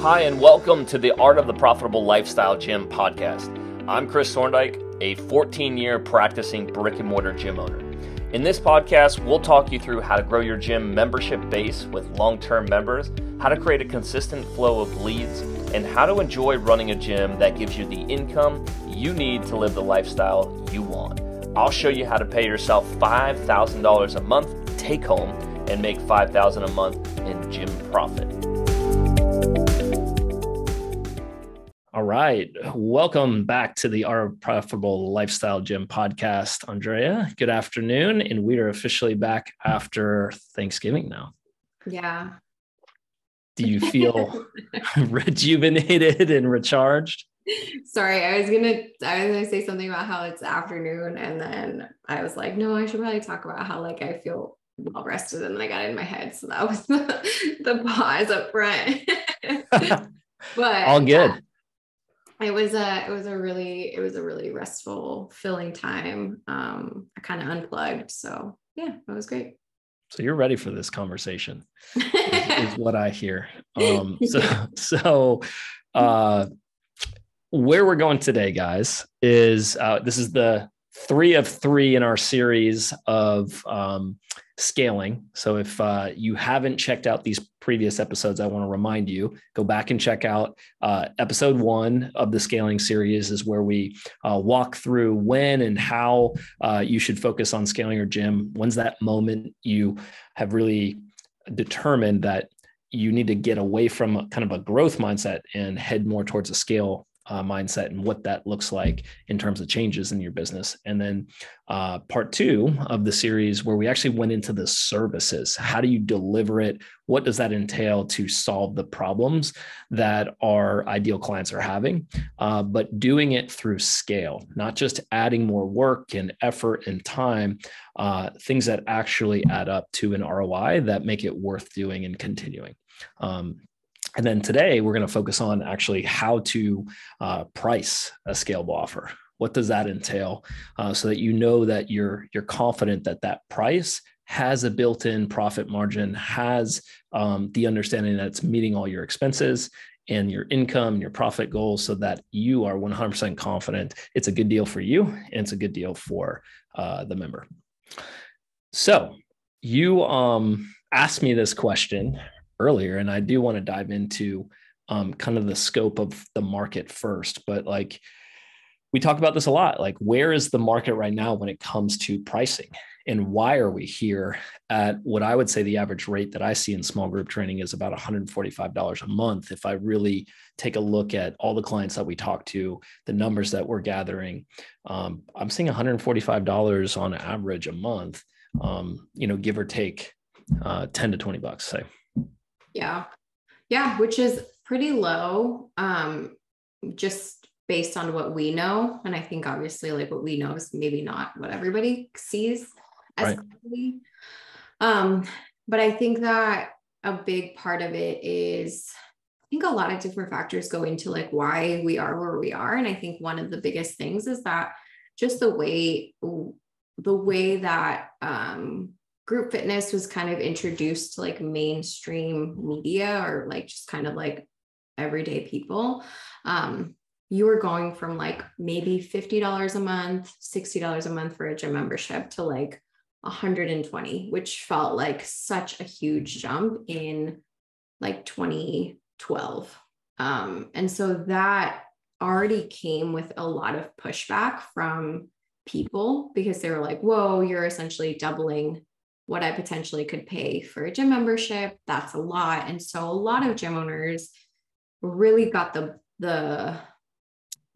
Hi, and welcome to the Art of the Profitable Lifestyle Gym podcast. I'm Chris Thorndike, a 14 year practicing brick and mortar gym owner. In this podcast, we'll talk you through how to grow your gym membership base with long term members, how to create a consistent flow of leads, and how to enjoy running a gym that gives you the income you need to live the lifestyle you want. I'll show you how to pay yourself $5,000 a month take home and make $5,000 a month in gym profit. All right. Welcome back to the Our Profitable Lifestyle Gym podcast. Andrea, good afternoon. And we are officially back after Thanksgiving now. Yeah. Do you feel rejuvenated and recharged? Sorry, I was gonna I was gonna say something about how it's afternoon, and then I was like, no, I should probably talk about how like I feel well rested, and then I got in my head. So that was the, the pause up front. but all good. Yeah it was a it was a really it was a really restful filling time. Um i kind of unplugged so yeah it was great. So you're ready for this conversation is, is what i hear. Um so so uh where we're going today guys is uh this is the three of three in our series of um scaling. So if uh, you haven't checked out these previous episodes, I want to remind you go back and check out uh, episode one of the scaling series, is where we uh, walk through when and how uh, you should focus on scaling your gym. When's that moment you have really determined that you need to get away from kind of a growth mindset and head more towards a scale uh, mindset and what that looks like in terms of changes in your business. And then uh, part two of the series, where we actually went into the services. How do you deliver it? What does that entail to solve the problems that our ideal clients are having? Uh, but doing it through scale, not just adding more work and effort and time, uh, things that actually add up to an ROI that make it worth doing and continuing. Um, and then today we're going to focus on actually how to uh, price a scalable offer. What does that entail? Uh, so that you know that you're you're confident that that price has a built-in profit margin, has um, the understanding that it's meeting all your expenses and your income, and your profit goals, so that you are 100% confident it's a good deal for you and it's a good deal for uh, the member. So you um, asked me this question earlier, and I do want to dive into um, kind of the scope of the market first. But like we talk about this a lot, like where is the market right now when it comes to pricing? And why are we here at what I would say the average rate that I see in small group training is about $145 a month? If I really take a look at all the clients that we talk to, the numbers that we're gathering, um, I'm seeing $145 on average a month, um, you know, give or take uh, 10 to 20 bucks, say. Yeah. Yeah, which is pretty low. Um, just based on what we know. And I think obviously like what we know is maybe not what everybody sees as right. um, but I think that a big part of it is I think a lot of different factors go into like why we are where we are. And I think one of the biggest things is that just the way the way that um, group fitness was kind of introduced to like mainstream media or like just kind of like everyday people. Um, you were going from like maybe $50 a month $60 a month for a gym membership to like 120 which felt like such a huge jump in like 2012 um, and so that already came with a lot of pushback from people because they were like whoa you're essentially doubling what I potentially could pay for a gym membership. That's a lot. And so a lot of gym owners really got the the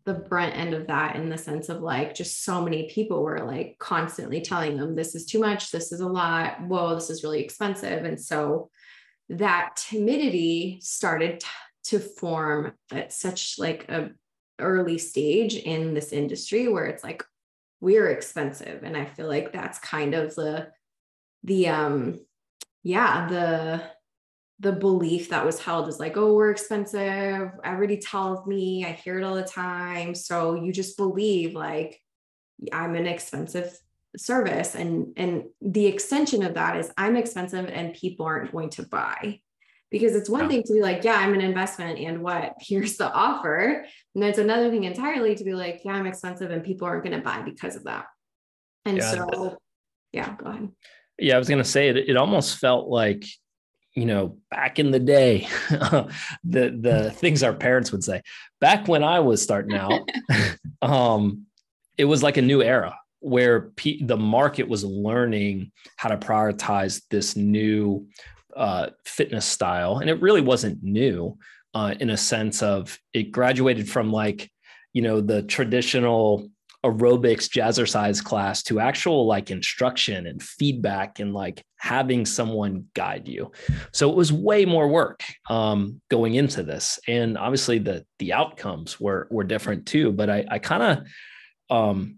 the brunt end of that in the sense of like just so many people were like constantly telling them this is too much, this is a lot, whoa, this is really expensive. And so that timidity started to form at such like a early stage in this industry where it's like we're expensive and i feel like that's kind of the the um yeah the the belief that was held is like oh we're expensive everybody tells me i hear it all the time so you just believe like i'm an expensive service and and the extension of that is i'm expensive and people aren't going to buy because it's one thing to be like, yeah, I'm an investment and what? Here's the offer. And it's another thing entirely to be like, yeah, I'm expensive and people aren't going to buy because of that. And yeah. so, yeah, go ahead. Yeah, I was going to say it, it almost felt like, you know, back in the day, the the things our parents would say. Back when I was starting out, um, it was like a new era where P- the market was learning how to prioritize this new uh, fitness style, and it really wasn't new uh, in a sense of it graduated from like you know the traditional aerobics jazzercise class to actual like instruction and feedback and like having someone guide you. So it was way more work um, going into this. And obviously the the outcomes were were different too but i i kind of um,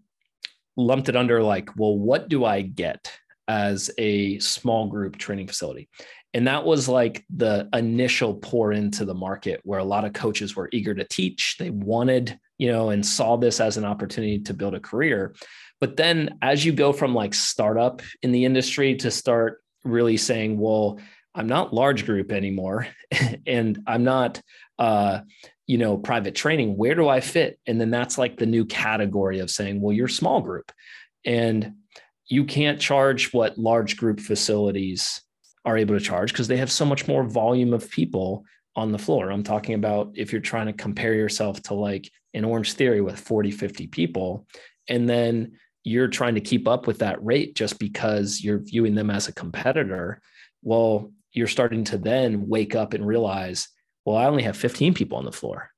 lumped it under like well what do i get as a small group training facility? And that was like the initial pour into the market where a lot of coaches were eager to teach. They wanted, you know, and saw this as an opportunity to build a career. But then as you go from like startup in the industry to start really saying, well, I'm not large group anymore and I'm not uh, you know, private training, where do I fit? And then that's like the new category of saying, well, you're small group and you can't charge what large group facilities are able to charge because they have so much more volume of people on the floor. I'm talking about if you're trying to compare yourself to like an Orange Theory with 40, 50 people, and then you're trying to keep up with that rate just because you're viewing them as a competitor. Well, you're starting to then wake up and realize, well, I only have 15 people on the floor.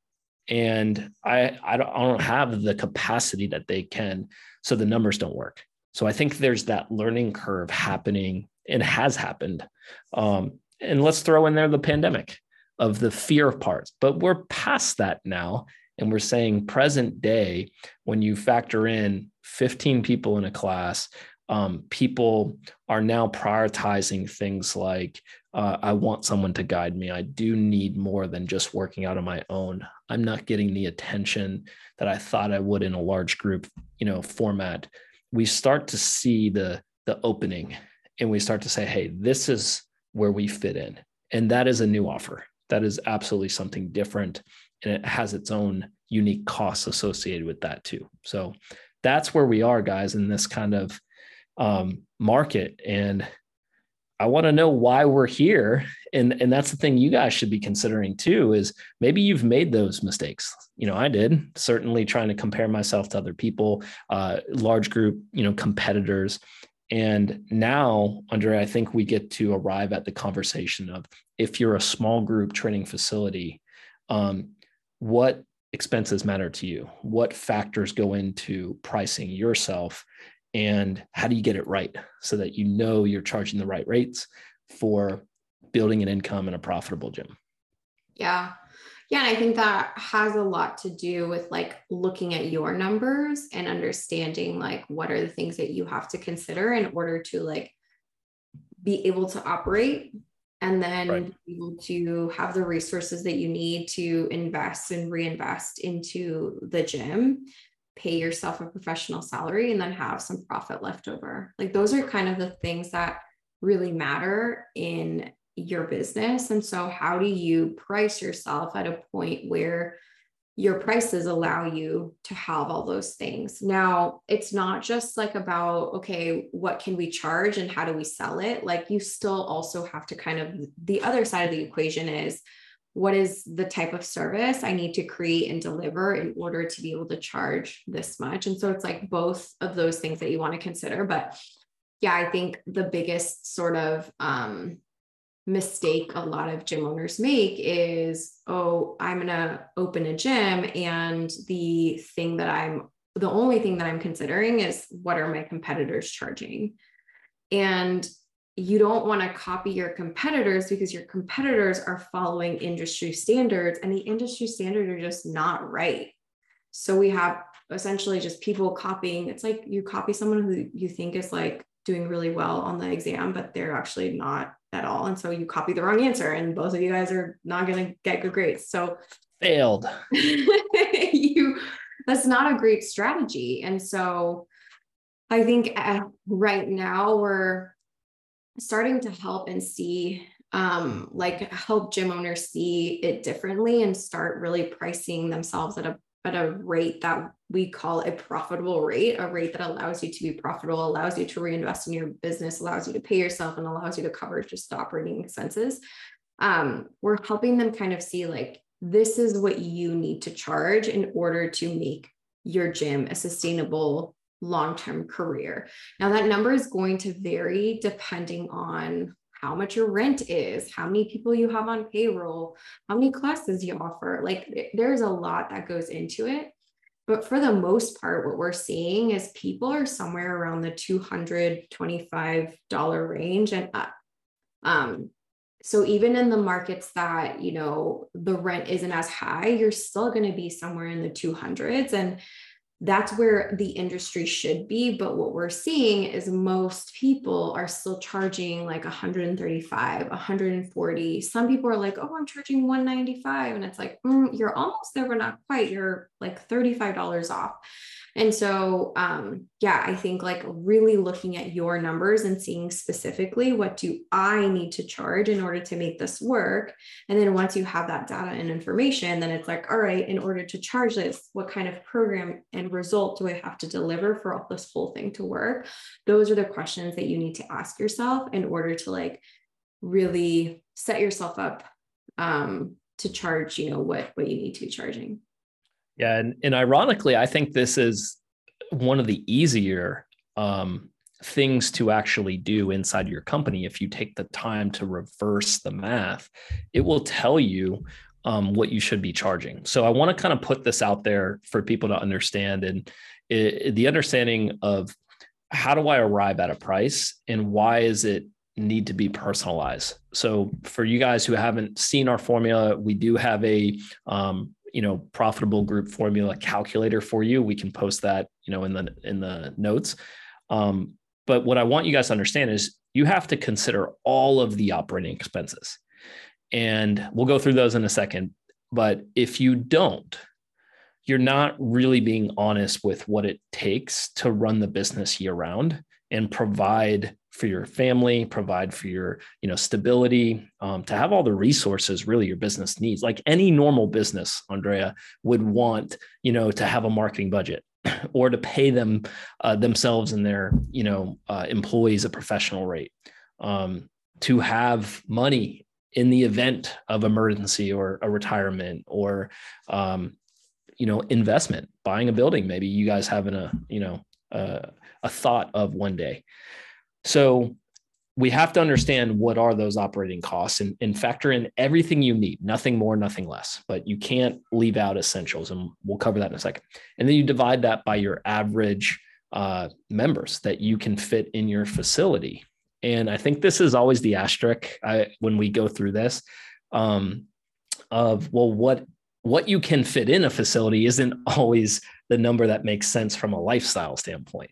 And I, I don't, I don't have the capacity that they can. So the numbers don't work. So I think there's that learning curve happening and has happened. Um, and let's throw in there the pandemic of the fear parts, but we're past that now. And we're saying present day, when you factor in 15 people in a class, um, people are now prioritizing things like uh, I want someone to guide me. I do need more than just working out on my own. I'm not getting the attention that I thought I would in a large group, you know, format. We start to see the the opening and we start to say, hey, this is where we fit in. And that is a new offer. That is absolutely something different. And it has its own unique costs associated with that too. So that's where we are, guys, in this kind of um, market. And I want to know why we're here. And, and that's the thing you guys should be considering too is maybe you've made those mistakes. You know, I did certainly trying to compare myself to other people, uh, large group, you know, competitors. And now, under I think we get to arrive at the conversation of if you're a small group training facility, um, what expenses matter to you? What factors go into pricing yourself? And how do you get it right so that you know you're charging the right rates for building an income and a profitable gym? Yeah. Yeah, and I think that has a lot to do with like looking at your numbers and understanding like what are the things that you have to consider in order to like be able to operate and then right. be able to have the resources that you need to invest and reinvest into the gym pay yourself a professional salary and then have some profit left over like those are kind of the things that really matter in your business. And so, how do you price yourself at a point where your prices allow you to have all those things? Now, it's not just like about, okay, what can we charge and how do we sell it? Like, you still also have to kind of, the other side of the equation is, what is the type of service I need to create and deliver in order to be able to charge this much? And so it's like both of those things that you want to consider. But yeah, I think the biggest sort of um, mistake a lot of gym owners make is oh i'm going to open a gym and the thing that i'm the only thing that i'm considering is what are my competitors charging? And you don't want to copy your competitors because your competitors are following industry standards and the industry standards are just not right. So we have essentially just people copying it's like you copy someone who you think is like doing really well on the exam but they're actually not at all. And so you copy the wrong answer, and both of you guys are not going to get good grades. So failed. you that's not a great strategy. And so I think uh, right now we're starting to help and see um, like help gym owners see it differently and start really pricing themselves at a at a rate that we call a profitable rate, a rate that allows you to be profitable, allows you to reinvest in your business, allows you to pay yourself, and allows you to cover just operating expenses. Um, we're helping them kind of see like this is what you need to charge in order to make your gym a sustainable long-term career. Now that number is going to vary depending on how much your rent is, how many people you have on payroll, how many classes you offer. Like there's a lot that goes into it. But for the most part, what we're seeing is people are somewhere around the $225 range and up. Um, so even in the markets that, you know, the rent isn't as high, you're still going to be somewhere in the 200s. And that's where the industry should be. But what we're seeing is most people are still charging like 135, 140. Some people are like, oh, I'm charging 195. And it's like, mm, you're almost there, but not quite. You're like $35 off. And so, um, yeah, I think like really looking at your numbers and seeing specifically what do I need to charge in order to make this work. And then once you have that data and information, then it's like, all right, in order to charge this, what kind of program and result do I have to deliver for all this whole thing to work? Those are the questions that you need to ask yourself in order to like really set yourself up um, to charge, you know, what what you need to be charging. Yeah, and, and ironically, I think this is one of the easier um, things to actually do inside your company. If you take the time to reverse the math, it will tell you um, what you should be charging. So I want to kind of put this out there for people to understand and it, the understanding of how do I arrive at a price and why is it need to be personalized. So for you guys who haven't seen our formula, we do have a um, you know profitable group formula calculator for you. We can post that you know in the in the notes. Um, but what i want you guys to understand is you have to consider all of the operating expenses. And we'll go through those in a second. But if you don't you're not really being honest with what it takes to run the business year round and provide for your family, provide for your, you know, stability, um, to have all the resources really your business needs. Like any normal business, Andrea would want, you know, to have a marketing budget or to pay them uh, themselves and their, you know, uh, employees a professional rate, um, to have money in the event of emergency or a retirement or, um, you know, investment, buying a building. Maybe you guys having a, you know, uh, a thought of one day. So we have to understand what are those operating costs and, and, factor in everything you need, nothing more, nothing less. But you can't leave out essentials, and we'll cover that in a second. And then you divide that by your average uh, members that you can fit in your facility. And I think this is always the asterisk I, when we go through this um, of well, what what you can fit in a facility isn't always the number that makes sense from a lifestyle standpoint.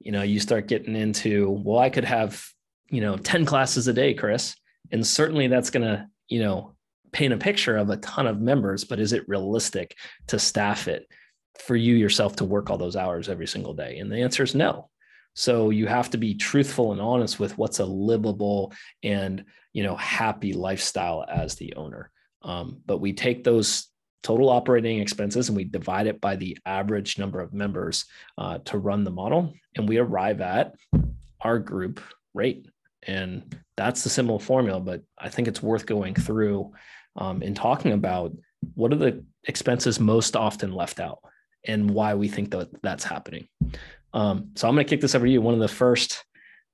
You know, you start getting into, well, I could have, you know, 10 classes a day, Chris. And certainly that's going to, you know, paint a picture of a ton of members, but is it realistic to staff it for you yourself to work all those hours every single day? And the answer is no. So you have to be truthful and honest with what's a livable and, you know, happy lifestyle as the owner. Um, but we take those total operating expenses and we divide it by the average number of members uh, to run the model and we arrive at our group rate. And that's the simple formula but i think it's worth going through um, and talking about what are the expenses most often left out and why we think that that's happening. Um, so i'm going to kick this over to you. One of the first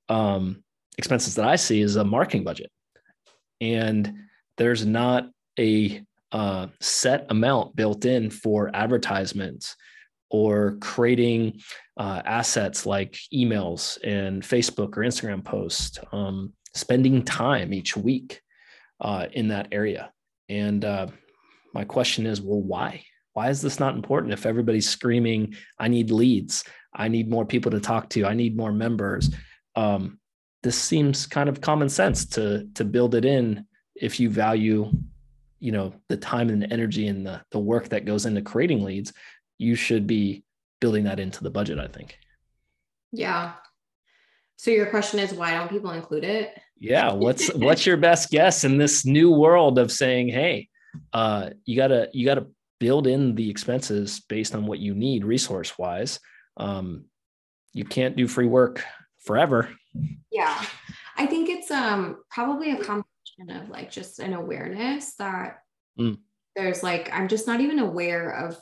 um, expenses that i see is a marketing budget. And there's not a uh, set amount built in for advertisements or creating uh, assets like emails and Facebook or Instagram posts, um, spending time each week uh, in that area. And uh, my question is, well, why? Why is this not important if everybody's screaming, I need leads, I need more people to talk to, I need more members? Um, this seems kind of common sense to to build it in if you value you know the time and the energy and the, the work that goes into creating leads you should be building that into the budget i think yeah So your question is why don't people include it? Yeah, what's what's your best guess in this new world of saying, hey, uh, you gotta you gotta build in the expenses based on what you need resource wise. Um, you can't do free work forever. Yeah, I think it's um probably a combination of like just an awareness that mm. there's like I'm just not even aware of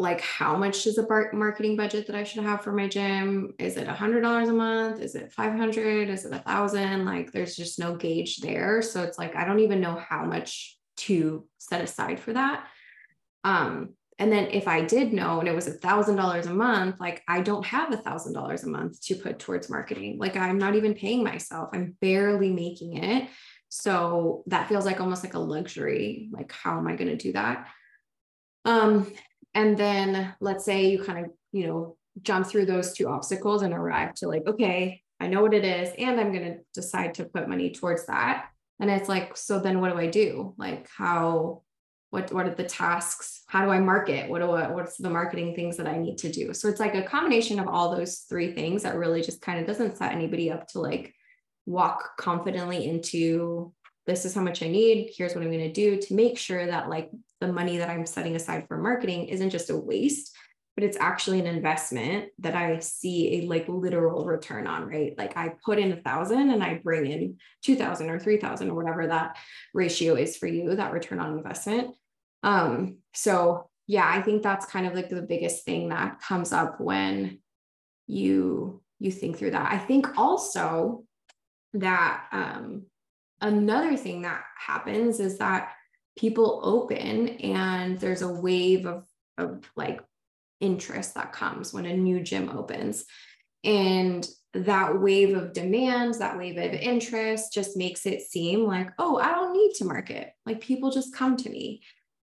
like how much is a marketing budget that I should have for my gym? Is it a hundred dollars a month? Is it 500? Is it a thousand? Like there's just no gauge there. So it's like, I don't even know how much to set aside for that. Um, and then if I did know and it was a thousand dollars a month, like I don't have a thousand dollars a month to put towards marketing. Like I'm not even paying myself. I'm barely making it. So that feels like almost like a luxury. Like, how am I going to do that? Um, and then let's say you kind of, you know, jump through those two obstacles and arrive to like, okay, I know what it is, and I'm going to decide to put money towards that. And it's like, so then what do I do? Like, how, what, what are the tasks? How do I market? What do I, what's the marketing things that I need to do? So it's like a combination of all those three things that really just kind of doesn't set anybody up to like walk confidently into this is how much I need. Here's what I'm going to do to make sure that like the money that I'm setting aside for marketing isn't just a waste, but it's actually an investment that I see a like literal return on, right? Like I put in a thousand and I bring in 2000 or 3000 or whatever that ratio is for you, that return on investment. Um, so yeah, I think that's kind of like the biggest thing that comes up when you you think through that. I think also that um another thing that happens is that people open and there's a wave of, of like interest that comes when a new gym opens. And that wave of demands, that wave of interest just makes it seem like, oh, I don't need to market. Like people just come to me.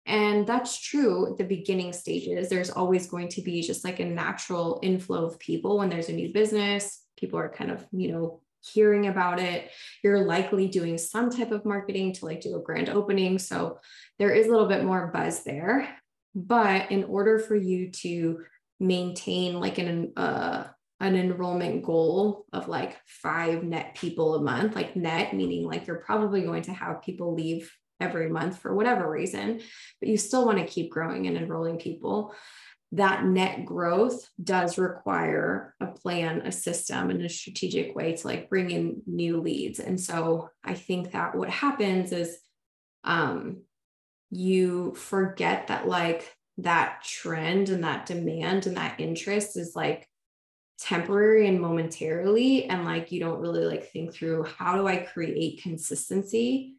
And that's true the beginning stages. There's always going to be just like a natural inflow of people when there's a new business. People are kind of, you know, hearing about it. You're likely doing some type of marketing to like do a grand opening. So there is a little bit more buzz there. But in order for you to maintain like an uh, an enrollment goal of like five net people a month, like net, meaning like you're probably going to have people leave every month for whatever reason, but you still want to keep growing and enrolling people that net growth does require a plan, a system, and a strategic way to like bring in new leads. And so I think that what happens is um, you forget that like that trend and that demand and that interest is like temporary and momentarily and like you don't really like think through how do i create consistency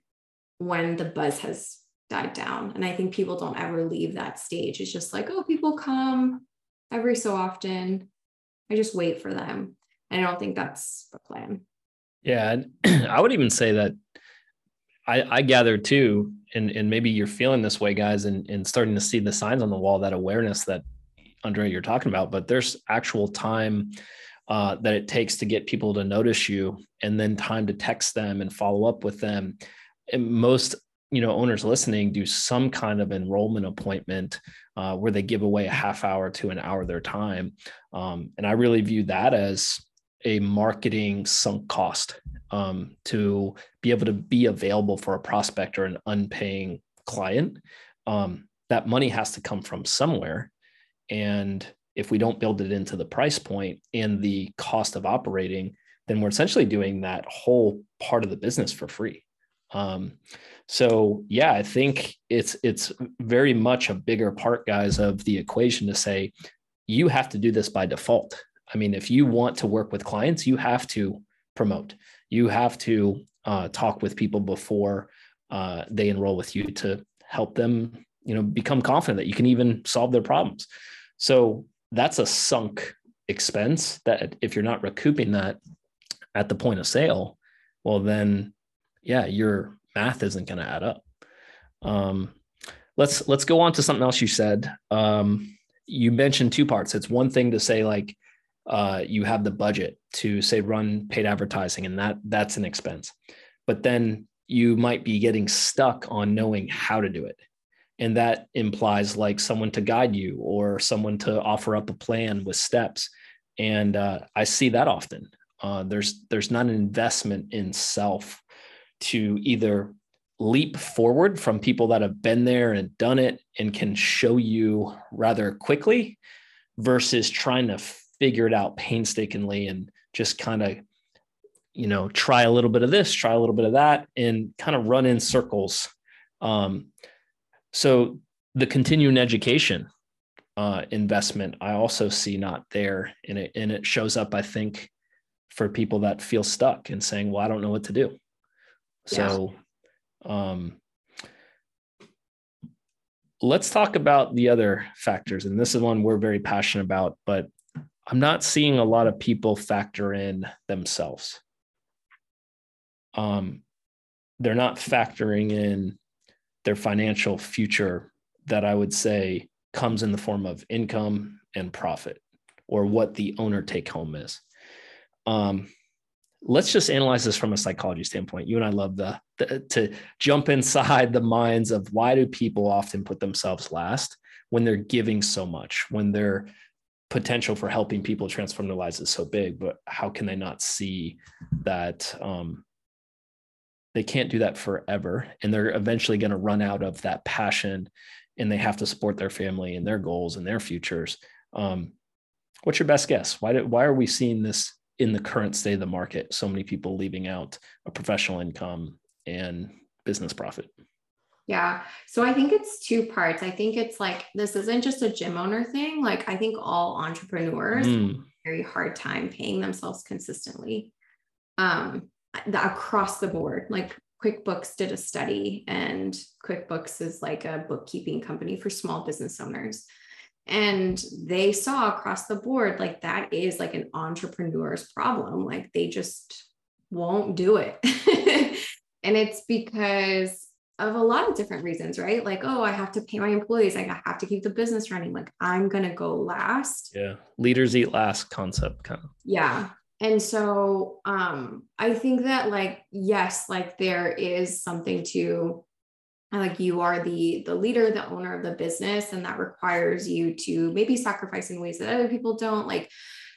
when the buzz has died down. And I think people don't ever leave that stage. It's just like, oh, people come every so often. I just wait for them. And I don't think that's the plan. Yeah. I would even say that I, I gather too, and, and maybe you're feeling this way, guys, and, and starting to see the signs on the wall, that awareness that Andrea you're talking about, but there's actual time uh, that it takes to get people to notice you and then time to text them and follow up with them. And most you know owners listening do some kind of enrollment appointment uh, where they give away a half hour to an hour of their time. Um, and i really view that as a marketing sunk cost um, to be able to be available for a prospect or an unpaying client. Um, that money has to come from somewhere. And if we don't build it into the price point and the cost of operating then we're essentially doing that whole part of the business for free um, so yeah, I think it's it's very much a bigger part, guys, of the equation to say you have to do this by default. I mean, if you want to work with clients, you have to promote. You have to uh, talk with people before uh, they enroll with you to help them, you know, become confident that you can even solve their problems. So that's a sunk expense that if you're not recouping that at the point of sale, well, then yeah, you're math isn't going to add up. Um, let's let's go on to something else you said. Um, you mentioned two parts. It's one thing to say like uh, you have the budget to say run paid advertising, and that that's an expense, but then you might be getting stuck on knowing how to do it. And that implies like someone to guide you or someone to offer up a plan with steps. And uh, I see that often. Uh, there's there's not an investment in self to either leap forward from people that have been there and done it and can show you rather quickly versus trying to figure it out painstakingly and just kind of you know try a little bit of this try a little bit of that and kind of run in circles. Um, so the continuing education uh, investment i also see not there and it and it shows up i think for people that feel stuck and saying well i don't know what to do so um, let's talk about the other factors and this is one we're very passionate about but i'm not seeing a lot of people factor in themselves um, they're not factoring in their financial future that I would say comes in the form of income and profit or what the owner take home is. Um, let's just analyze this from a psychology standpoint. You and I love the, the, to jump inside the minds of why do people often put themselves last when they're giving so much, when their potential for helping people transform their lives is so big, but how can they not see that um, they can't do that forever and they're eventually going to run out of that passion and they have to support their family and their goals and their futures um, what's your best guess why, why are we seeing this in the current state of the market so many people leaving out a professional income and business profit yeah. So I think it's two parts. I think it's like this isn't just a gym owner thing. Like I think all entrepreneurs mm. very hard time paying themselves consistently. Um, the, across the board. Like QuickBooks did a study, and QuickBooks is like a bookkeeping company for small business owners. And they saw across the board, like that is like an entrepreneur's problem. Like they just won't do it. and it's because of a lot of different reasons, right? Like, oh, I have to pay my employees. Like, I have to keep the business running. Like, I'm going to go last. Yeah. Leaders eat last concept kind of. Yeah and so um i think that like yes like there is something to like you are the the leader the owner of the business and that requires you to maybe sacrifice in ways that other people don't. Like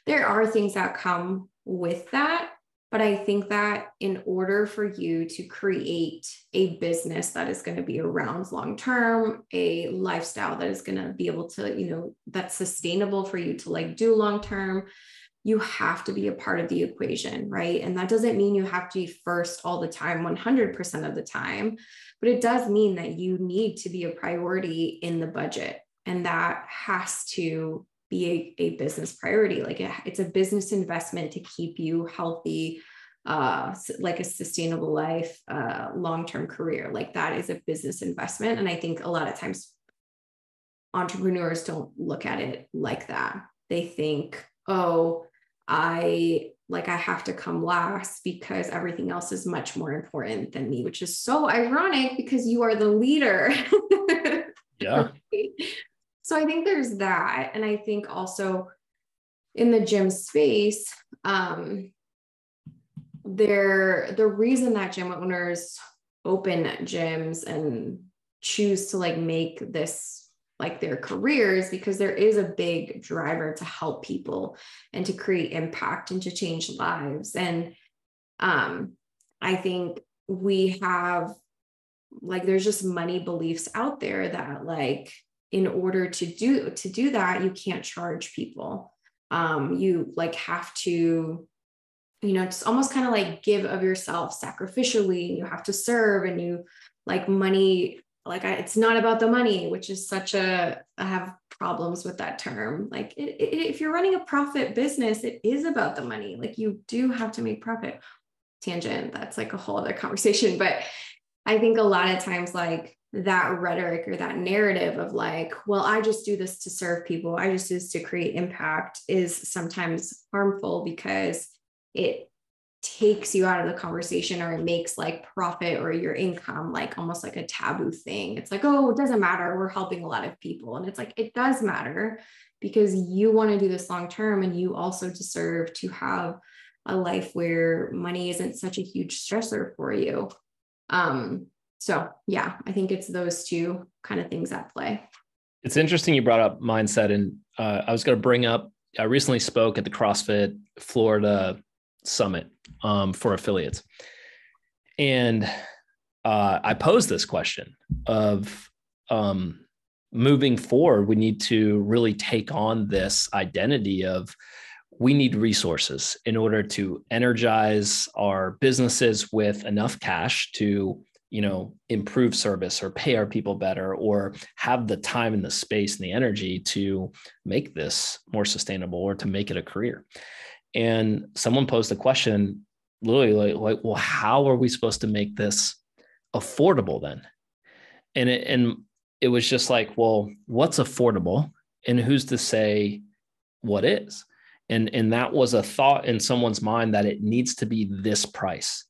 there are things that come with that but i think that in order for you to create a business that is going to be around long term a lifestyle that is going to be able to you know that's sustainable for you to like do long term you have to be a part of the equation, right? And that doesn't mean you have to be first all the time, 100% of the time, but it does mean that you need to be a priority in the budget. And that has to be a, a business priority. Like it, it's a business investment to keep you healthy, uh, like a sustainable life, uh, long term career. Like that is a business investment. And I think a lot of times entrepreneurs don't look at it like that. They think, oh, I like I have to come last because everything else is much more important than me, which is so ironic because you are the leader. yeah. So I think there's that. And I think also in the gym space, um, there the reason that gym owners open gyms and choose to like make this like their careers because there is a big driver to help people and to create impact and to change lives. And um i think we have like there's just money beliefs out there that like in order to do to do that you can't charge people. Um you like have to you know it's almost kind of like give of yourself sacrificially you have to serve and you like money like I, it's not about the money which is such a i have problems with that term. Like it, it, if you're running a profit business it is about the money. Like you do have to make profit. Tangent that's like a whole other conversation but i think a lot of times like that rhetoric or that narrative of like well i just do this to serve people. I just do this to create impact is sometimes harmful because it takes you out of the conversation or it makes like profit or your income like almost like a taboo thing. It's like, oh, it doesn't matter. We're helping a lot of people. And it's like, it does matter because you want to do this long term and you also deserve to have a life where money isn't such a huge stressor for you. Um, so yeah, I think it's those two kind of things at play. It's interesting you brought up mindset, and uh, I was going to bring up. I recently spoke at the CrossFit Florida summit um, for affiliates. And uh, I posed this question of um, moving forward, we need to really take on this identity of we need resources in order to energize our businesses with enough cash to you know improve service or pay our people better or have the time and the space and the energy to make this more sustainable or to make it a career and someone posed a question literally like, like well how are we supposed to make this affordable then? And it and it was just like well what's affordable and who's to say what is? And and that was a thought in someone's mind that it needs to be this price.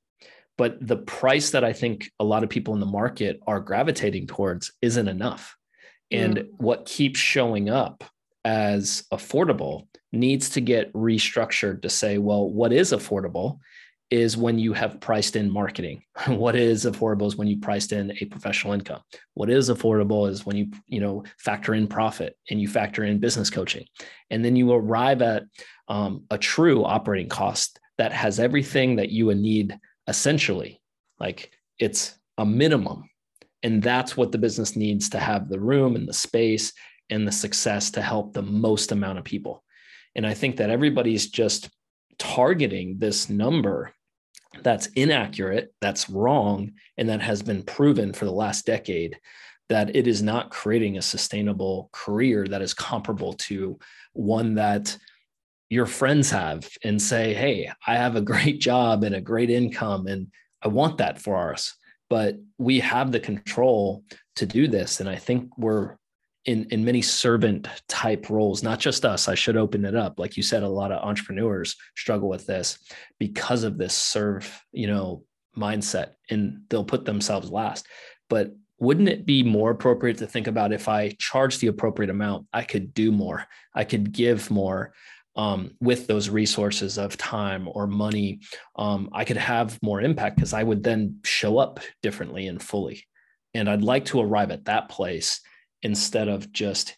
But the price that i think a lot of people in the market are gravitating towards isn't enough. And mm. what keeps showing up as affordable needs to get restructured to say well what is affordable is when you have priced in marketing. what is affordable is when you priced in a professional income. What is affordable is when you, you know, factor in profit and you factor in business coaching. And then you arrive at um, a true operating cost that has everything that you would need essentially. Like it's a minimum. And that's what the business needs to have the room and the space and the success to help the most amount of people. And I think that everybody's just targeting this number that's inaccurate, that's wrong, and that has been proven for the last decade that it is not creating a sustainable career that is comparable to one that your friends have and say, Hey, I have a great job and a great income, and I want that for us. But we have the control to do this. And I think we're in in many servant type roles not just us. I should open it up. Like you said a lot of entrepreneurs struggle with this because of this serve you know mindset and they'll put themselves last. But wouldn't it be more appropriate to think about if i charge the appropriate amount i could do more. I could give more um, with those resources of time or money. Um, i could have more impact because i would then show up differently and fully. And i'd like to arrive at that place instead of just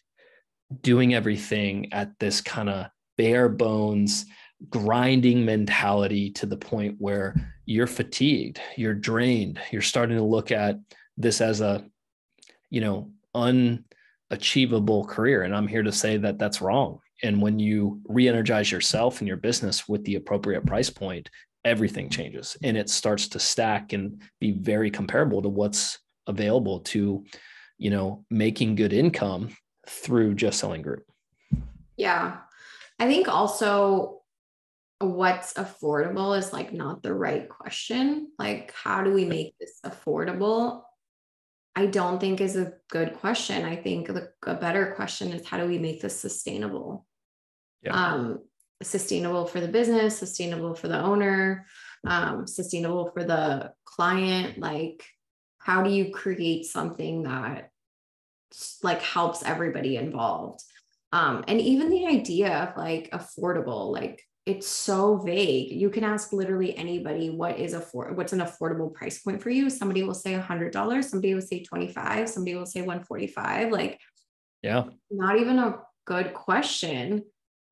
doing everything at this kind of bare bones grinding mentality to the point where you're fatigued you're drained you're starting to look at this as a you know unachievable career. And i'm here to say that that's wrong. And when you re-energize yourself and your business with the appropriate price point everything changes and it starts to stack and be very comparable to what's available to you know, making good income through just selling group. Yeah. I think also what's affordable is like not the right question. Like, how do we make this affordable? I don't think is a good question. I think the, a better question is how do we make this sustainable? Yeah. Um, sustainable for the business, sustainable for the owner, um, sustainable for the client. Like, how do you create something that like helps everybody involved. Um, and even the idea of like affordable like it's so vague. You can ask literally anybody what is afford what's an affordable price point for you. Somebody will say a hundred dollars somebody will say 25 somebody will say 145 like yeah. not even a good question.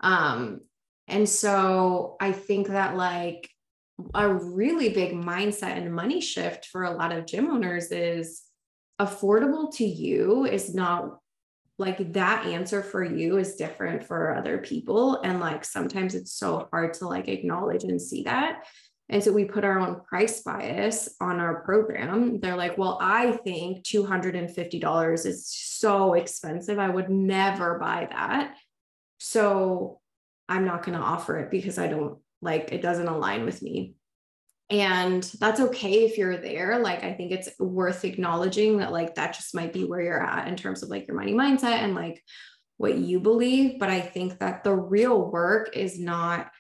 Um and so i think that like a really big mindset and money shift for a lot of gym owners is affordable to you is not like that answer for you is different for other people. And like sometimes it's so hard to like acknowledge and see that. And so we put our own price bias on our program. They're like well i think $250 is so expensive. I would never buy that. So i'm not going to offer it because i don't like it doesn't align with me and that's okay if you're there like i think it's worth acknowledging that like that just might be where you're at in terms of like your money mindset and like what you believe but i think that the real work is not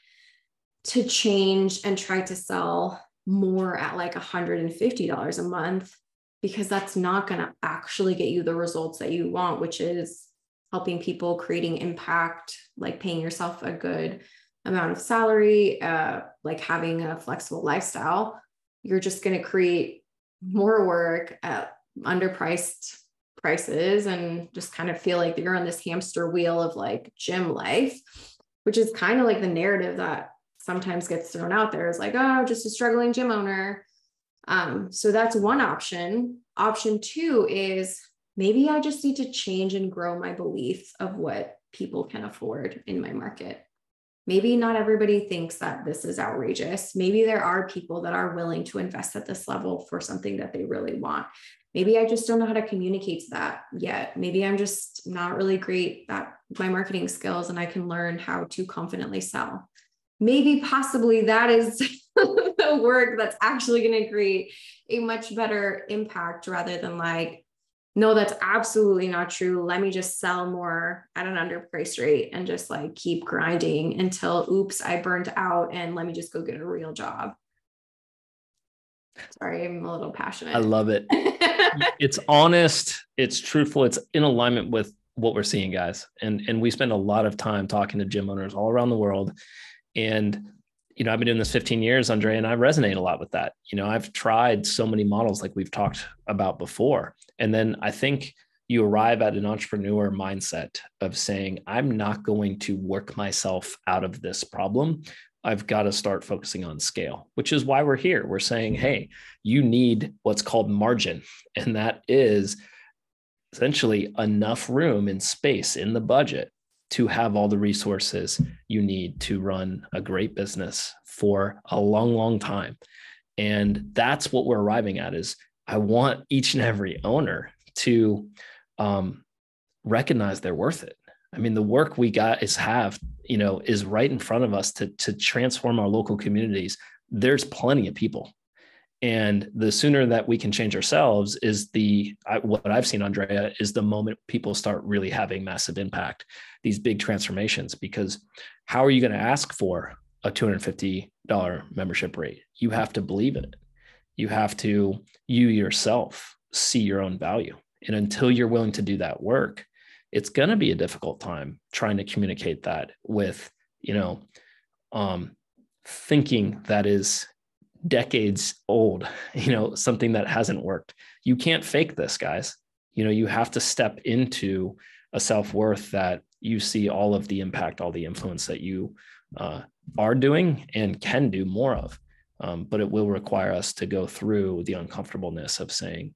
to change and try to sell more at like $150 a month because that's not going to actually get you the results that you want which is helping people creating impact like paying yourself a good amount of salary, uh, like having a flexible lifestyle, you're just going to create more work at underpriced prices and just kind of feel like you're on this hamster wheel of like gym life, which is kind of like the narrative that sometimes gets thrown out there is like, oh, just a struggling gym owner. Um, so that's one option. Option two is maybe I just need to change and grow my belief of what people can afford in my market. Maybe not everybody thinks that this is outrageous. Maybe there are people that are willing to invest at this level for something that they really want. Maybe I just don't know how to communicate to that yet. Maybe I'm just not really great at my marketing skills and I can learn how to confidently sell. Maybe possibly that is the work that's actually going to create a much better impact rather than like no, that's absolutely not true. Let me just sell more at an underpriced rate and just like keep grinding until, oops, I burned out and let me just go get a real job. Sorry, I'm a little passionate. I love it. it's honest, it's truthful, it's in alignment with what we're seeing, guys. And and we spend a lot of time talking to gym owners all around the world. And you know, I've been doing this 15 years, Andre, and I resonate a lot with that. You know, I've tried so many models like we've talked about before. And then I think you arrive at an entrepreneur mindset of saying, I'm not going to work myself out of this problem. I've got to start focusing on scale, which is why we're here. We're saying, mm-hmm. hey, you need what's called margin. And that is essentially enough room and space in the budget to have all the resources you need to run a great business for a long, long time. And that's what we're arriving at is I want each and every owner to um, recognize they're worth it. I mean, the work we got is have, you know, is right in front of us to, to transform our local communities. There's plenty of people. And the sooner that we can change ourselves is the, I, what I've seen, Andrea, is the moment people start really having massive impact, these big transformations. Because how are you going to ask for a $250 membership rate? You have to believe in it you have to you yourself see your own value. And until you're willing to do that work it's going to be a difficult time trying to communicate that with you know um, thinking that is decades old you know something that hasn't worked. You can't fake this guys. You know you have to step into a self-worth that you see all of the impact all the influence that you uh, are doing and can do more of um, but it will require us to go through the uncomfortableness of saying,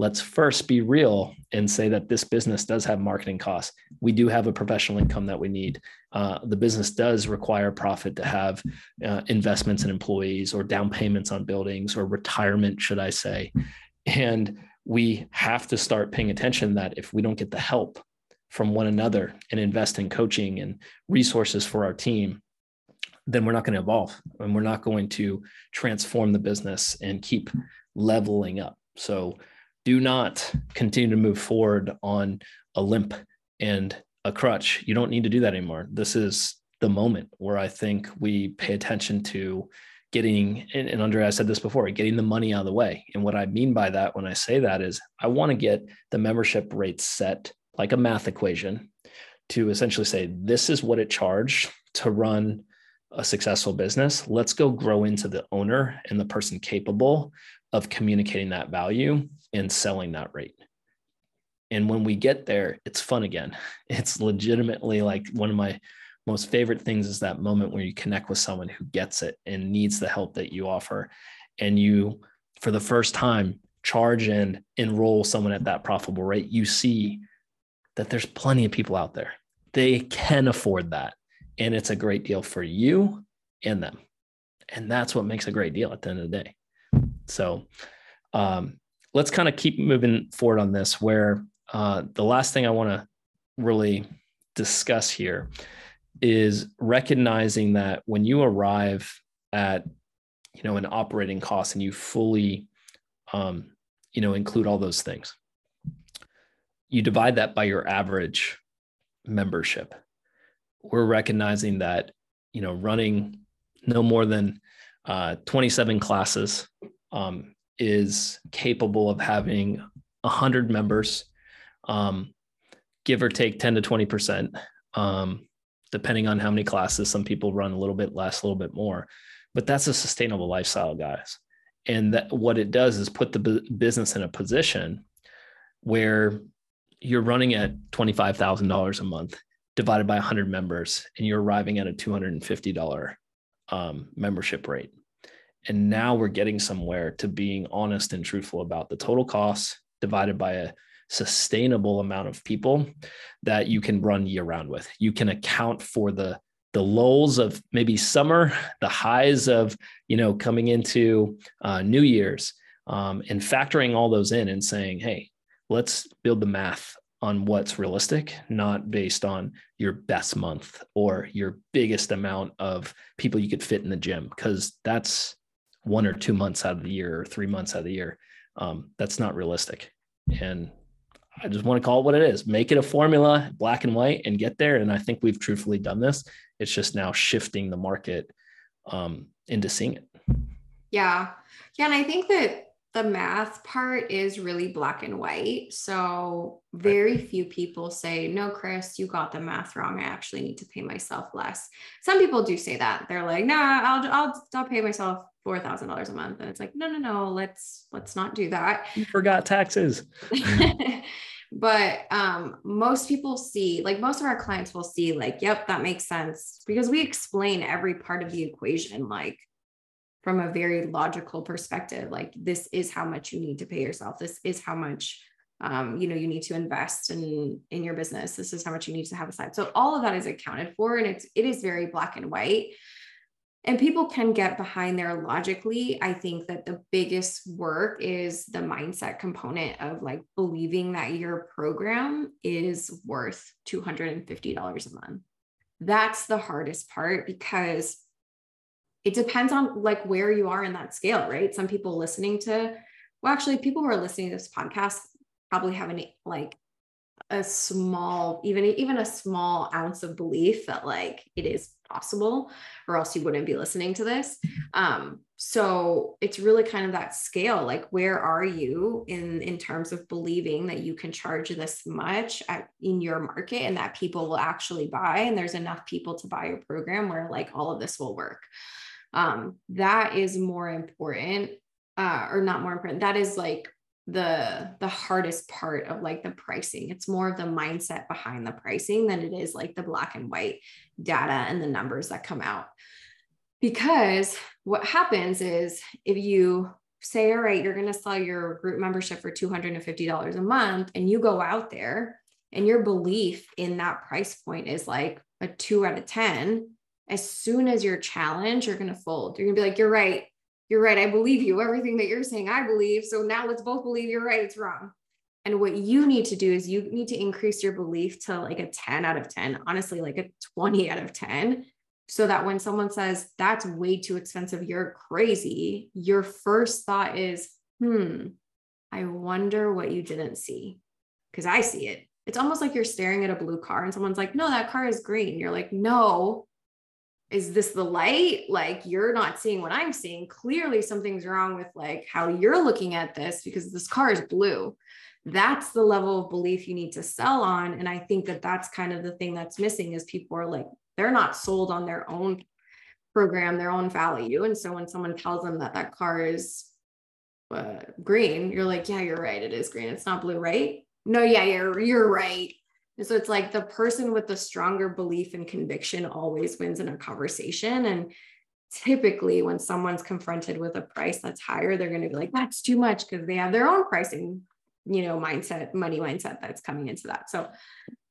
let's first be real and say that this business does have marketing costs. We do have a professional income that we need. Uh, the business does require profit to have uh, investments in employees or down payments on buildings or retirement, should I say. And we have to start paying attention that if we don't get the help from one another and invest in coaching and resources for our team, then we're not going to evolve and we're not going to transform the business and keep leveling up. So do not continue to move forward on a limp and a crutch. You don't need to do that anymore. This is the moment where I think we pay attention to getting, and, and Andre, I said this before, getting the money out of the way. And what I mean by that when I say that is I want to get the membership rate set like a math equation to essentially say, this is what it charged to run a successful business, let's go grow into the owner and the person capable of communicating that value and selling that rate. And when we get there, it's fun again. It's legitimately like one of my most favorite things is that moment where you connect with someone who gets it and needs the help that you offer. And you, for the first time, charge and enroll someone at that profitable rate. You see that there's plenty of people out there. They can afford that and it's a great deal for you and them. And that's what makes a great deal at the end of the day. So um, let's kind of keep moving forward on this where uh, the last thing i want to really discuss here is recognizing that when you arrive at you know an operating cost and you fully um, you know include all those things you divide that by your average membership we're recognizing that you know running no more than uh, 27 classes um, is capable of having 100 members um, give or take 10 to 20 percent um, depending on how many classes. Some people run a little bit less a little bit more but that's a sustainable lifestyle guys. And that what it does is put the bu- business in a position where you're running at $25000 a month divided by 100 members and you're arriving at a $250 um, membership rate. And now we're getting somewhere to being honest and truthful about the total costs divided by a sustainable amount of people that you can run year round with. You can account for the the lulls of maybe summer, the highs of you know coming into uh, New Year's, um, and factoring all those in and saying, hey, let's build the math on what's realistic, not based on your best month or your biggest amount of people you could fit in the gym, because that's one or two months out of the year or three months out of the year. Um, that's not realistic. And I just want to call it what it is make it a formula, black and white, and get there. And I think we've truthfully done this. It's just now shifting the market um, into seeing it. Yeah. Yeah. And I think that the math part is really black and white. So very few people say, no, Chris, you got the math wrong. I actually need to pay myself less. Some people do say that. They're like, nah, I'll, I'll, I'll pay myself $4,000 a month. And it's like, no, no, no, let's, let's not do that. You forgot taxes. but um, most people see, like most of our clients will see like, yep, that makes sense because we explain every part of the equation. Like, from a very logical perspective like this is how much you need to pay yourself. This is how much um, you know you need to invest in in your business. This is how much you need to have aside so all of that is accounted for and it's it is very black and white. And people can get behind there logically. I think that the biggest work is the mindset component of like believing that your program is worth $250 a month. That's the hardest part because it depends on like where you are in that scale, right? Some people listening to, well, actually, people who are listening to this podcast probably have any like a small, even even a small ounce of belief that like it is possible, or else you wouldn't be listening to this. Um, so it's really kind of that scale. Like, where are you in in terms of believing that you can charge this much at, in your market and that people will actually buy, and there's enough people to buy your program where like all of this will work um, that is more important uh, or not more important that is like the the hardest part of like the pricing. It's more of the mindset behind the pricing than it is like the black and white data and the numbers that come out. Because what happens is if you say all right you're going to sell your group membership for $250 a month and you go out there and your belief in that price point is like a 2 out of 10 as soon as you're challenged, you're going to fold. You're going to be like, you're right. You're right. I believe you. Everything that you're saying, I believe. So now let's both believe you're right. It's wrong. And what you need to do is you need to increase your belief to like a 10 out of 10, honestly, like a 20 out of 10. So that when someone says that's way too expensive, you're crazy, your first thought is, hmm, I wonder what you didn't see. Because I see it. It's almost like you're staring at a blue car and someone's like, no, that car is green. You're like, no, is this the light? Like you're not seeing what I'm seeing. Clearly something's wrong with like how you're looking at this because this car is blue. That's the level of belief you need to sell on. And I think that that's kind of the thing that's missing is people are like, they're not sold on their own program, their own value. And so when someone tells them that that car is uh, green, you're like, yeah, you're right. It is green. It's not blue, right? No, yeah, you're, you're right. And so it's like the person with the stronger belief and conviction always wins in a conversation. And typically, when someone's confronted with a price that's higher, they're going to be like, that's too much because they have their own pricing, you know, mindset, money mindset that's coming into that. So,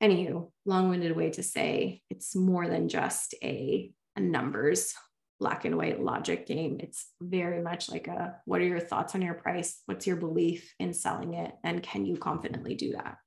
anywho, long winded way to say it's more than just a, a numbers black and white logic game. It's very much like a what are your thoughts on your price? What's your belief in selling it? And can you confidently do that?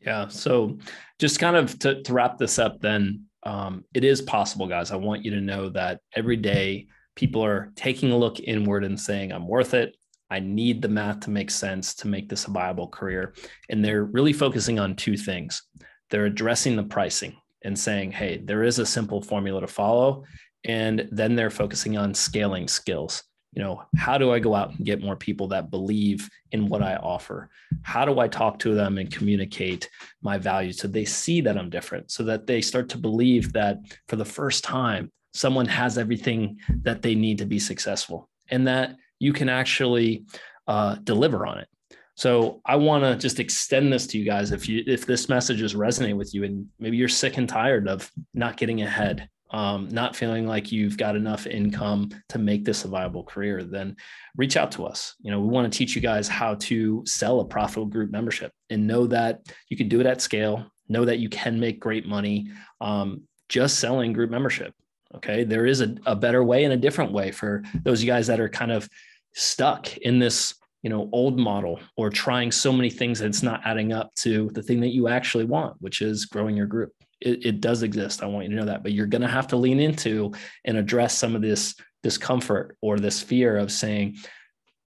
Yeah. So just kind of to, to wrap this up, then um, it is possible, guys. I want you to know that every day people are taking a look inward and saying, I'm worth it. I need the math to make sense to make this a viable career. And they're really focusing on two things. They're addressing the pricing and saying, hey, there is a simple formula to follow. And then they're focusing on scaling skills you know how do i go out and get more people that believe in what i offer? How do i talk to them and communicate my value so they see that i'm different so that they start to believe that for the first time someone has everything that they need to be successful and that you can actually uh, deliver on it? So i want to just extend this to you guys. If you if this message is resonating with you and maybe you're sick and tired of not getting ahead um, not feeling like you've got enough income to make this a viable career, then reach out to us. You know, we want to teach you guys how to sell a profitable group membership and know that you can do it at scale, know that you can make great money um, just selling group membership. Okay. There is a, a better way and a different way for those you guys that are kind of stuck in this you know old model or trying so many things that it's not adding up to the thing that you actually want which is growing your group it, it does exist. I want you to know that, but you're going to have to lean into and address some of this discomfort or this fear of saying,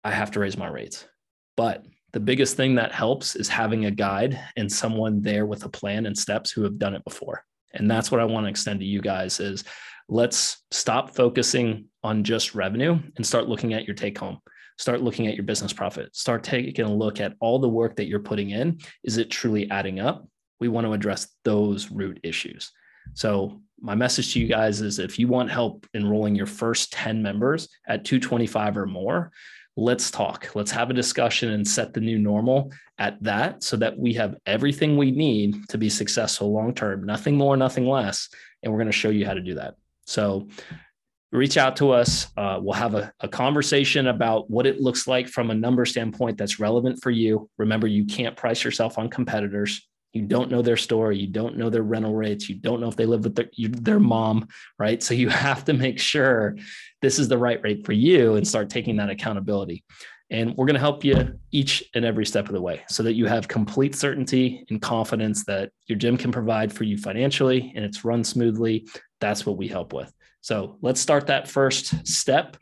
I have to raise my rates. But the biggest thing that helps is having a guide and someone there with a plan and steps who have done it before. And that's what I want to extend to you guys is let's stop focusing on just revenue and start looking at your take home. Start looking at your business profit. Start taking a look at all the work that you're putting in. Is it truly adding up? We want to address those root issues. So, my message to you guys is if you want help enrolling your first 10 members at 225 or more, let's talk. Let's have a discussion and set the new normal at that so that we have everything we need to be successful long term, nothing more, nothing less. And we're going to show you how to do that. So, reach out to us. Uh, we'll have a, a, conversation about what it looks like from a number standpoint that's relevant for you. Remember, you can't price yourself on competitors. You don't know their story. You don't know their rental rates. You don't know if they live with their, their mom, right? So you have to make sure this is the right rate for you and start taking that accountability. And we're going to help you each and every step of the way so that you have complete certainty and confidence that your gym can provide for you financially and it's run smoothly. That's what we help with. So let's start that first step.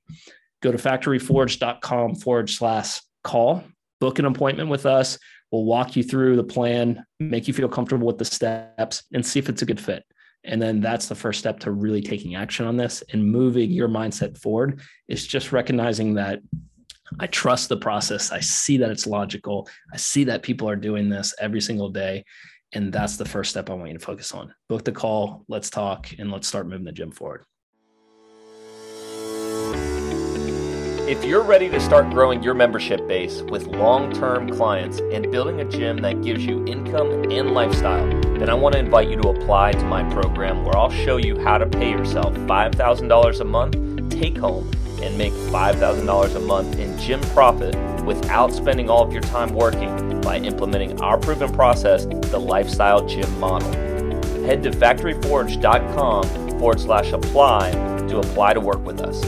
Go to factoryforged.com forward slash call, book an appointment with us. We'll walk you through the plan, make you feel comfortable with the steps, and see if it's a good fit. And then that's the first step to really taking action on this and moving your mindset forward. Is just recognizing that I trust the process. I see that it's logical. I see that people are doing this every single day. And that's the first step I want you to focus on. Book the call, let's talk, and let's start moving the gym forward. If you're ready to start growing your membership base with long term clients and building a gym that gives you income and lifestyle, then I want to invite you to apply to my program where I'll show you how to pay yourself $5,000 a month take home and make $5,000 a month in gym profit without spending all of your time working by implementing our proven process, the Lifestyle Gym Model. Head to factoryforged.com forward slash apply to apply to work with us.